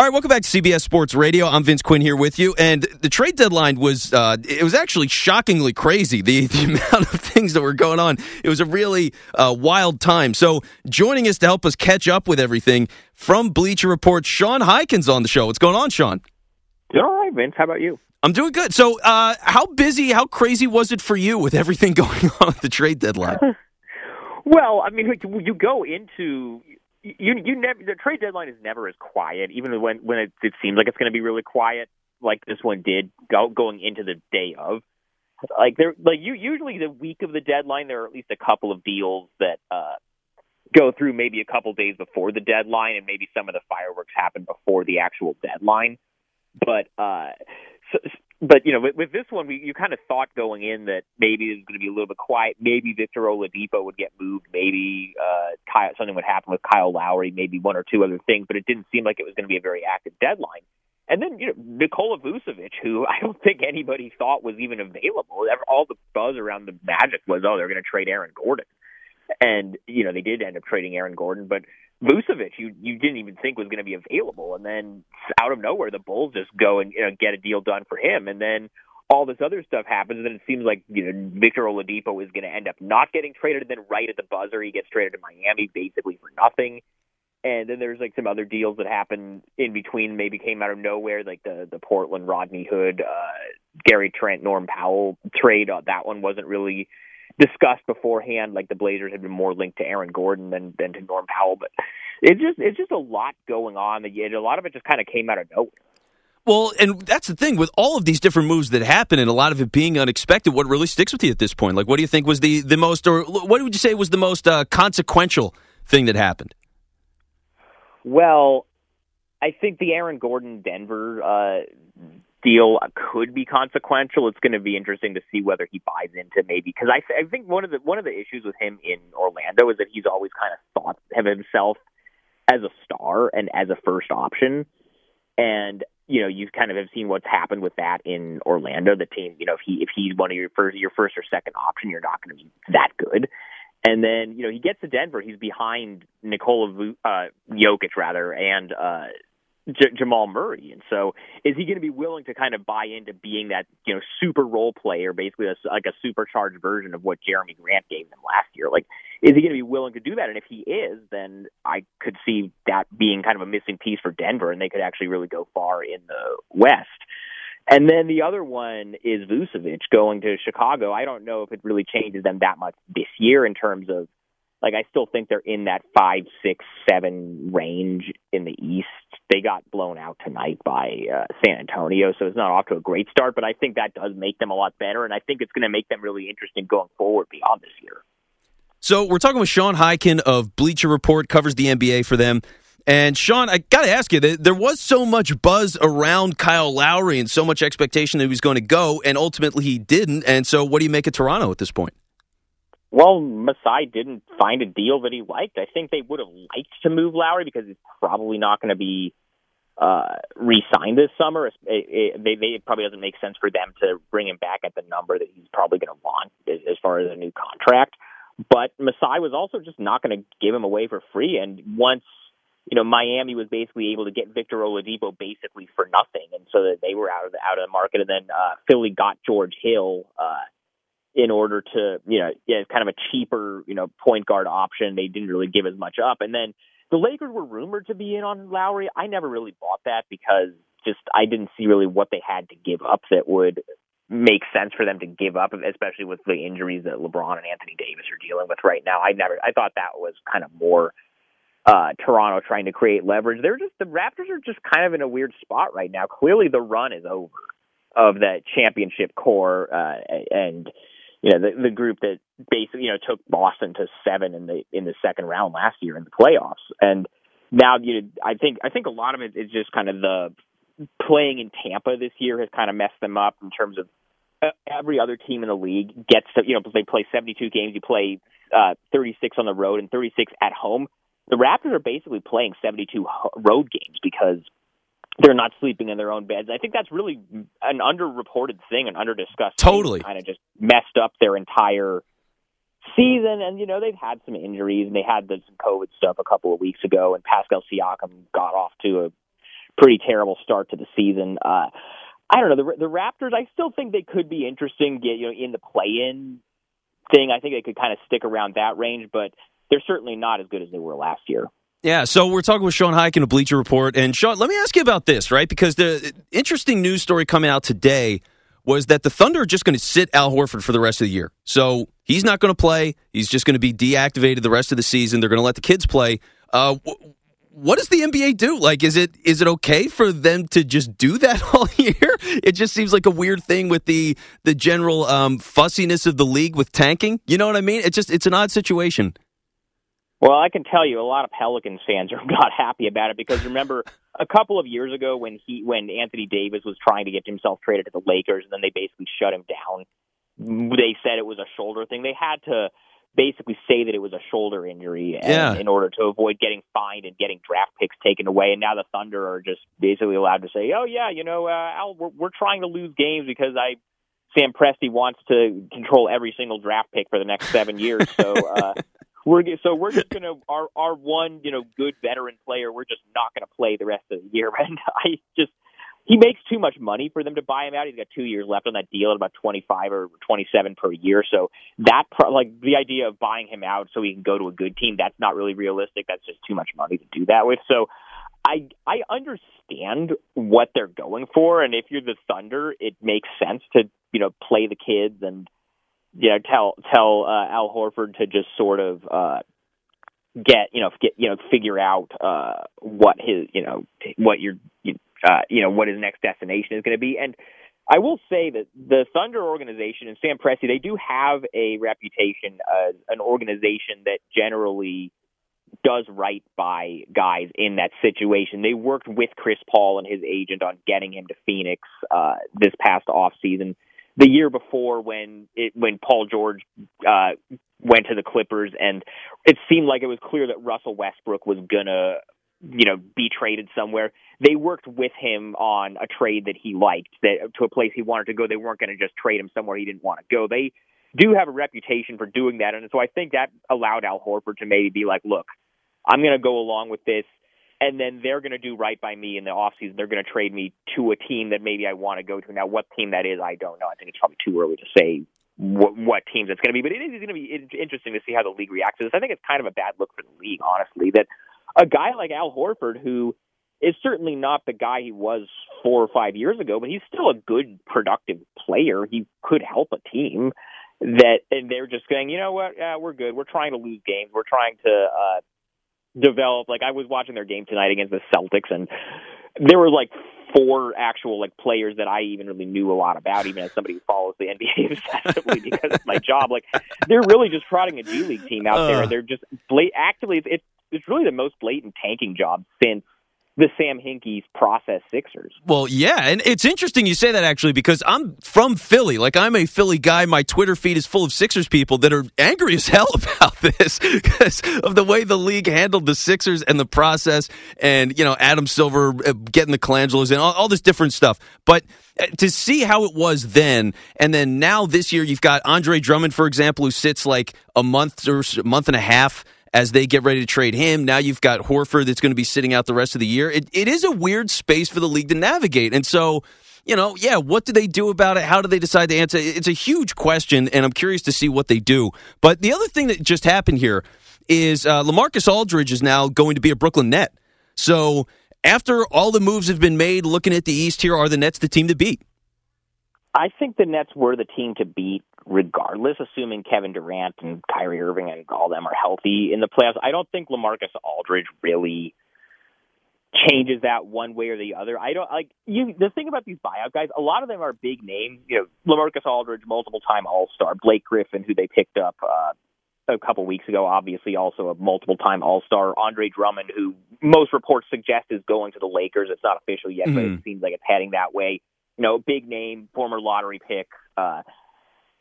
All right, welcome back to CBS Sports Radio. I'm Vince Quinn here with you, and the trade deadline was uh, it was actually shockingly crazy. The the amount of things that were going on, it was a really uh, wild time. So, joining us to help us catch up with everything from Bleacher Report, Sean Highkin's on the show. What's going on, Sean? Doing all right, Vince. How about you? I'm doing good. So, uh, how busy, how crazy was it for you with everything going on at the trade deadline? well, I mean, you go into you you never the trade deadline is never as quiet, even when when it, it seems like it's going to be really quiet, like this one did go, going into the day of. Like there, like you usually the week of the deadline, there are at least a couple of deals that uh, go through maybe a couple days before the deadline, and maybe some of the fireworks happen before the actual deadline. But uh, so, but you know, with, with this one, we you kind of thought going in that maybe it was going to be a little bit quiet. Maybe Victor Oladipo would get moved. Maybe uh, Kyle, something would happen with Kyle Lowry. Maybe one or two other things. But it didn't seem like it was going to be a very active deadline. And then you know Nikola Vucevic, who I don't think anybody thought was even available. All the buzz around the Magic was, oh, they're going to trade Aaron Gordon, and you know they did end up trading Aaron Gordon, but Vucevic, you you didn't even think was going to be available, and then out of nowhere, the Bulls just go and you know, get a deal done for him, and then all this other stuff happens, and then it seems like you know Victor Oladipo is going to end up not getting traded, and then right at the buzzer, he gets traded to Miami basically for nothing. And then there's like some other deals that happen in between, maybe came out of nowhere, like the the Portland Rodney Hood, uh, Gary Trent, Norm Powell trade. Uh, that one wasn't really discussed beforehand. Like the Blazers had been more linked to Aaron Gordon than than to Norm Powell, but it's just it's just a lot going on. That a lot of it just kind of came out of nowhere. Well, and that's the thing with all of these different moves that happen, and a lot of it being unexpected. What really sticks with you at this point? Like, what do you think was the the most, or what would you say was the most uh, consequential thing that happened? Well, I think the Aaron Gordon Denver uh, deal could be consequential. It's going to be interesting to see whether he buys into maybe because I, I think one of the one of the issues with him in Orlando is that he's always kind of thought of himself as a star and as a first option, and you know you kind of have seen what's happened with that in Orlando. The team, you know, if he if he's one of your first your first or second option, you're not going to be that good. And then you know he gets to Denver, he's behind Nikola uh, Jokic rather and uh, J- Jamal Murray. And so, is he going to be willing to kind of buy into being that you know super role player, basically a, like a supercharged version of what Jerami Grant gave them last year? Like, is he going to be willing to do that? And if he is, then I could see that being kind of a missing piece for Denver, and they could actually really go far in the West. And then the other one is Vucevic going to Chicago. I don't know if it really changes them that much this year in terms of like I still think they're in that five, six, seven range in the East. They got blown out tonight by uh, San Antonio, so it's not off to a great start. But I think that does make them a lot better, and I think it's going to make them really interesting going forward beyond this year. So we're talking with Sean Highkin of Bleacher Report, covers the NBA for them. And Sean, I got to ask you, there was so much buzz around Kyle Lowry and so much expectation that he was going to go, and ultimately he didn't. And so, what do you make of Toronto at this point? Well, Masai didn't find a deal that he liked. I think they would have liked to move Lowry because he's probably not going to be uh, re-signed this summer. It, it, they, they, it probably doesn't make sense for them to bring him back at the number that he's probably going to want as, as far as a new contract. But Masai was also just not going to give him away for free. And once you know Miami was basically able to get Victor Oladipo basically for nothing, and so that they were out of the out of the market. And then uh, Philly got George Hill. Uh, in order to, you know, kind of a cheaper, you know, point guard option. They didn't really give as much up. And then the Lakers were rumored to be in on Lowry. I never really bought that because just I didn't see really what they had to give up that would make sense for them to give up, especially with the injuries that LeBron and Anthony Davis are dealing with right now. I never I thought that was kind of more uh Toronto trying to create leverage. They're just the Raptors are just kind of in a weird spot right now. Clearly the run is over of that championship core uh and you know the the group that basically you know took Boston to seven in the in the second round last year in the playoffs, and now you know I think I think a lot of it is just kind of the playing in Tampa this year has kind of messed them up in terms of uh, every other team in the league gets to you know they play 72 games, you play uh, 36 on the road and 36 at home. The Raptors are basically playing 72 road games because they're not sleeping in their own beds. I think that's really an underreported thing, an underdiscussed. Totally, kind of just messed up their entire season. And you know they've had some injuries and they had the, COVID stuff a couple of weeks ago. And Pascal Siakam got off to a pretty terrible start to the season. Uh, I don't know the the Raptors. I still think they could be interesting. Get you know in the play-in thing. I think they could kind of stick around that range, but they're certainly not as good as they were last year. Yeah, so we're talking with Sean Highkin of Bleacher Report, and Sean, let me ask you about this, right? Because the interesting news story coming out today was that the Thunder are just going to sit Al Horford for the rest of the year. So he's not going to play. He's just going to be deactivated the rest of the season. They're going to let the kids play. Uh, what does the NBA do? Like, is it is it okay for them to just do that all year? It just seems like a weird thing with the the general um, fussiness of the league with tanking. You know what I mean? It's just it's an odd situation. Well, I can tell you, a lot of Pelicans fans are not happy about it because remember a couple of years ago when he when Anthony Davis was trying to get himself traded to the Lakers, and then they basically shut him down. They said it was a shoulder thing. They had to basically say that it was a shoulder injury yeah. in order to avoid getting fined and getting draft picks taken away. And now the Thunder are just basically allowed to say, "Oh yeah, you know, uh, Al, we're, we're trying to lose games because I." Sam Presti wants to control every single draft pick for the next seven years, so uh, we're so we're just gonna our our one you know good veteran player. We're just not gonna play the rest of the year, and I just he makes too much money for them to buy him out. He's got two years left on that deal at about twenty five or twenty seven per year. So that like the idea of buying him out so he can go to a good team, that's not really realistic. That's just too much money to do that with. So I I understand what they're going for, and if you're the Thunder, it makes sense to you know play the kids and know tell tell uh, Al Horford to just sort of uh, get you know get you know figure out uh, what his you know what your uh, you know what his next destination is going to be and. I will say that the Thunder organization and Sam Presti, they do have a reputation as an organization that generally does right by guys in that situation. They worked with Chris Paul and his agent on getting him to Phoenix uh, this past off season the year before when it when Paul George uh, went to the Clippers, and it seemed like it was clear that Russell Westbrook was gonna you know be traded somewhere. They worked with him on a trade that he liked, that to a place he wanted to go. They weren't going to just trade him somewhere he didn't want to go. They do have a reputation for doing that, and so I think that allowed Al Horford to maybe be like, look, I'm going to go along with this and then they're going to do right by me in the offseason. They're going to trade me to a team that maybe I want to go to. Now, what team that is, I don't know. I think it's probably too early to say what, what teams it's going to be, but it is going to be interesting to see how the league reacts to this. I think it's kind of a bad look for the league, honestly, that a guy like Al Horford, who is certainly not the guy he was four or five years ago, but he's still a good, productive player. He could help a team that, and they're just saying, you know what, uh, we're good. We're trying to lose games. We're trying to uh, develop. Like I was watching their game tonight against the Celtics, and there were like four actual like players that I even really knew a lot about, even as somebody who follows the NBA obsessively because of my job. Like they're really just trotting a G League team out uh. there, and they're just blat- actively. It's it's really the most blatant tanking job since the Sam Hinkie's process Sixers. Well, yeah, and it's interesting you say that actually because I'm from Philly. Like I'm a Philly guy. My Twitter feed is full of Sixers people that are angry as hell about this because of the way the league handled the Sixers and the process, and you know Adam Silver uh, getting the Colangelos and all, all this different stuff. But uh, to see how it was then, and then now this year, you've got Andre Drummond, for example, who sits like a month or month and a half as they get ready to trade him. Now you've got Horford that's going to be sitting out the rest of the year. It, it is a weird space for the league to navigate. And so, you know, yeah, what do they do about it? How do they decide to answer? It's a huge question, and I'm curious to see what they do. But the other thing that just happened here is uh, Lamarcus Aldridge is now going to be a Brooklyn Net. So after all the moves have been made, looking at the East here, are the Nets the team to beat? I think the Nets were the team to beat regardless, assuming Kevin Durant and Kyrie Irving and all them are healthy in the playoffs. I don't think Lamarcus Aldridge really changes that one way or the other. I don't like you. The thing about these buyout guys, a lot of them are big names. You know, Lamarcus Aldridge, multiple time All Star, Blake Griffin, who they picked up uh, a couple weeks ago, obviously also a multiple time All Star, Andre Drummond, who most reports suggest is going to the Lakers. It's not official yet, mm-hmm. but it mm-hmm. seems like it's heading that way. You know, big name, former lottery pick. Uh,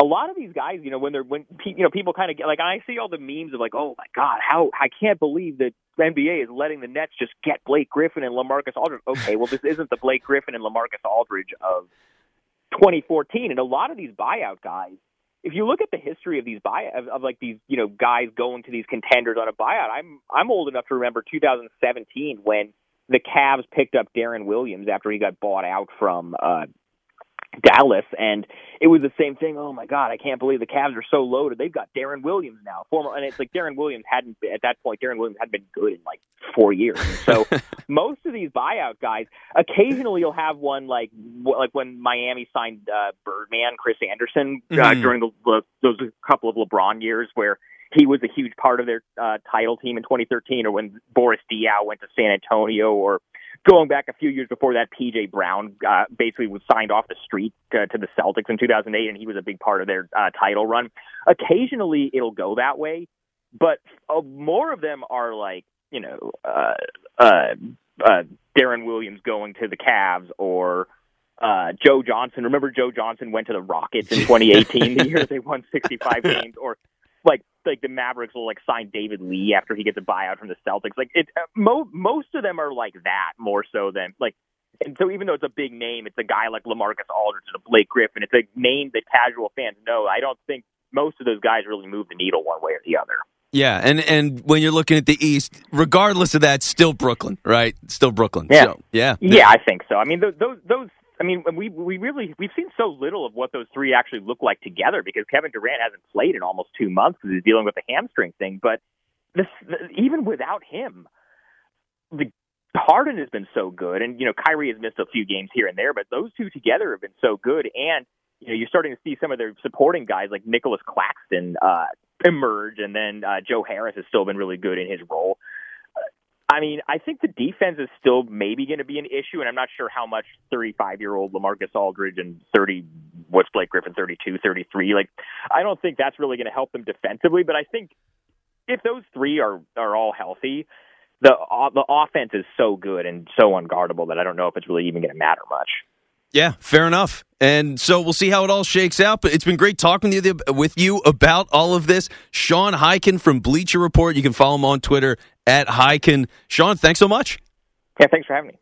a lot of these guys, you know, when they're when pe- you know people kind of get like I see all the memes of like, oh my god, how I can't believe that NBA is letting the Nets just get Blake Griffin and LaMarcus Aldridge. Okay, well this isn't the Blake Griffin and LaMarcus Aldridge of 2014, and a lot of these buyout guys. If you look at the history of these buy of, of like these you know guys going to these contenders on a buyout, I'm I'm old enough to remember 2017 when the Cavs picked up Deron Williams after he got bought out from uh, Dallas, and it was the same thing. Oh my God, I can't believe the Cavs are so loaded. They've got Deron Williams now, former, and it's like Deron Williams hadn't been, at that point. Deron Williams hadn't been good in like four years. so most of these buyout guys, occasionally you'll have one like like when Miami signed uh, Birdman, Chris Andersen uh, mm-hmm. during the, the those couple of LeBron years where he was a huge part of their uh, title team in 2013, or when Boris Diaw went to San Antonio, or going back a few years before that, PJ Brown uh, basically was signed off the street uh, to the Celtics in 2008, and he was a big part of their uh, title run. Occasionally, it'll go that way, but uh, more of them are like you know uh, uh, uh, Deron Williams going to the Cavs or. Uh, Joe Johnson. Remember Joe Johnson went to the Rockets in 2018, the year they won 65 games, or like like the Mavericks will like sign David Lee after he gets a buyout from the Celtics. Like it, uh, mo- most of them are like that more so than like. And so even though it's a big name, it's a guy like LaMarcus Aldridge and a Blake Griffin. It's a name that casual fans know. I don't think most of those guys really move the needle one way or the other. Yeah, and and when you're looking at the East, regardless of that, still Brooklyn, right? Still Brooklyn. Yeah, so, yeah, yeah. I think so. I mean, those those I mean, we we really we've seen so little of what those three actually look like together because Kevin Durant hasn't played in almost two months because he's dealing with a hamstring thing. But this, even without him, the Harden has been so good, and you know Kyrie has missed a few games here and there, but those two together have been so good, and you know you're starting to see some of their supporting guys like Nicolas Claxton uh, emerge, and then uh, Joe Harris has still been really good in his role. I mean, I think the defense is still maybe going to be an issue, and I'm not sure how much 35 year old Lamarcus Aldridge and 30, what's Blake Griffin, 32, 33. Like, I don't think that's really going to help them defensively. But I think if those three are are all healthy, the uh, the offense is so good and so unguardable that I don't know if it's really even going to matter much. Yeah, fair enough. And so we'll see how it all shakes out. But it's been great talking with you, with you about all of this. Sean Highkin from Bleacher Report. You can follow him on Twitter at Highkin. Sean, thanks so much. Yeah, thanks for having me.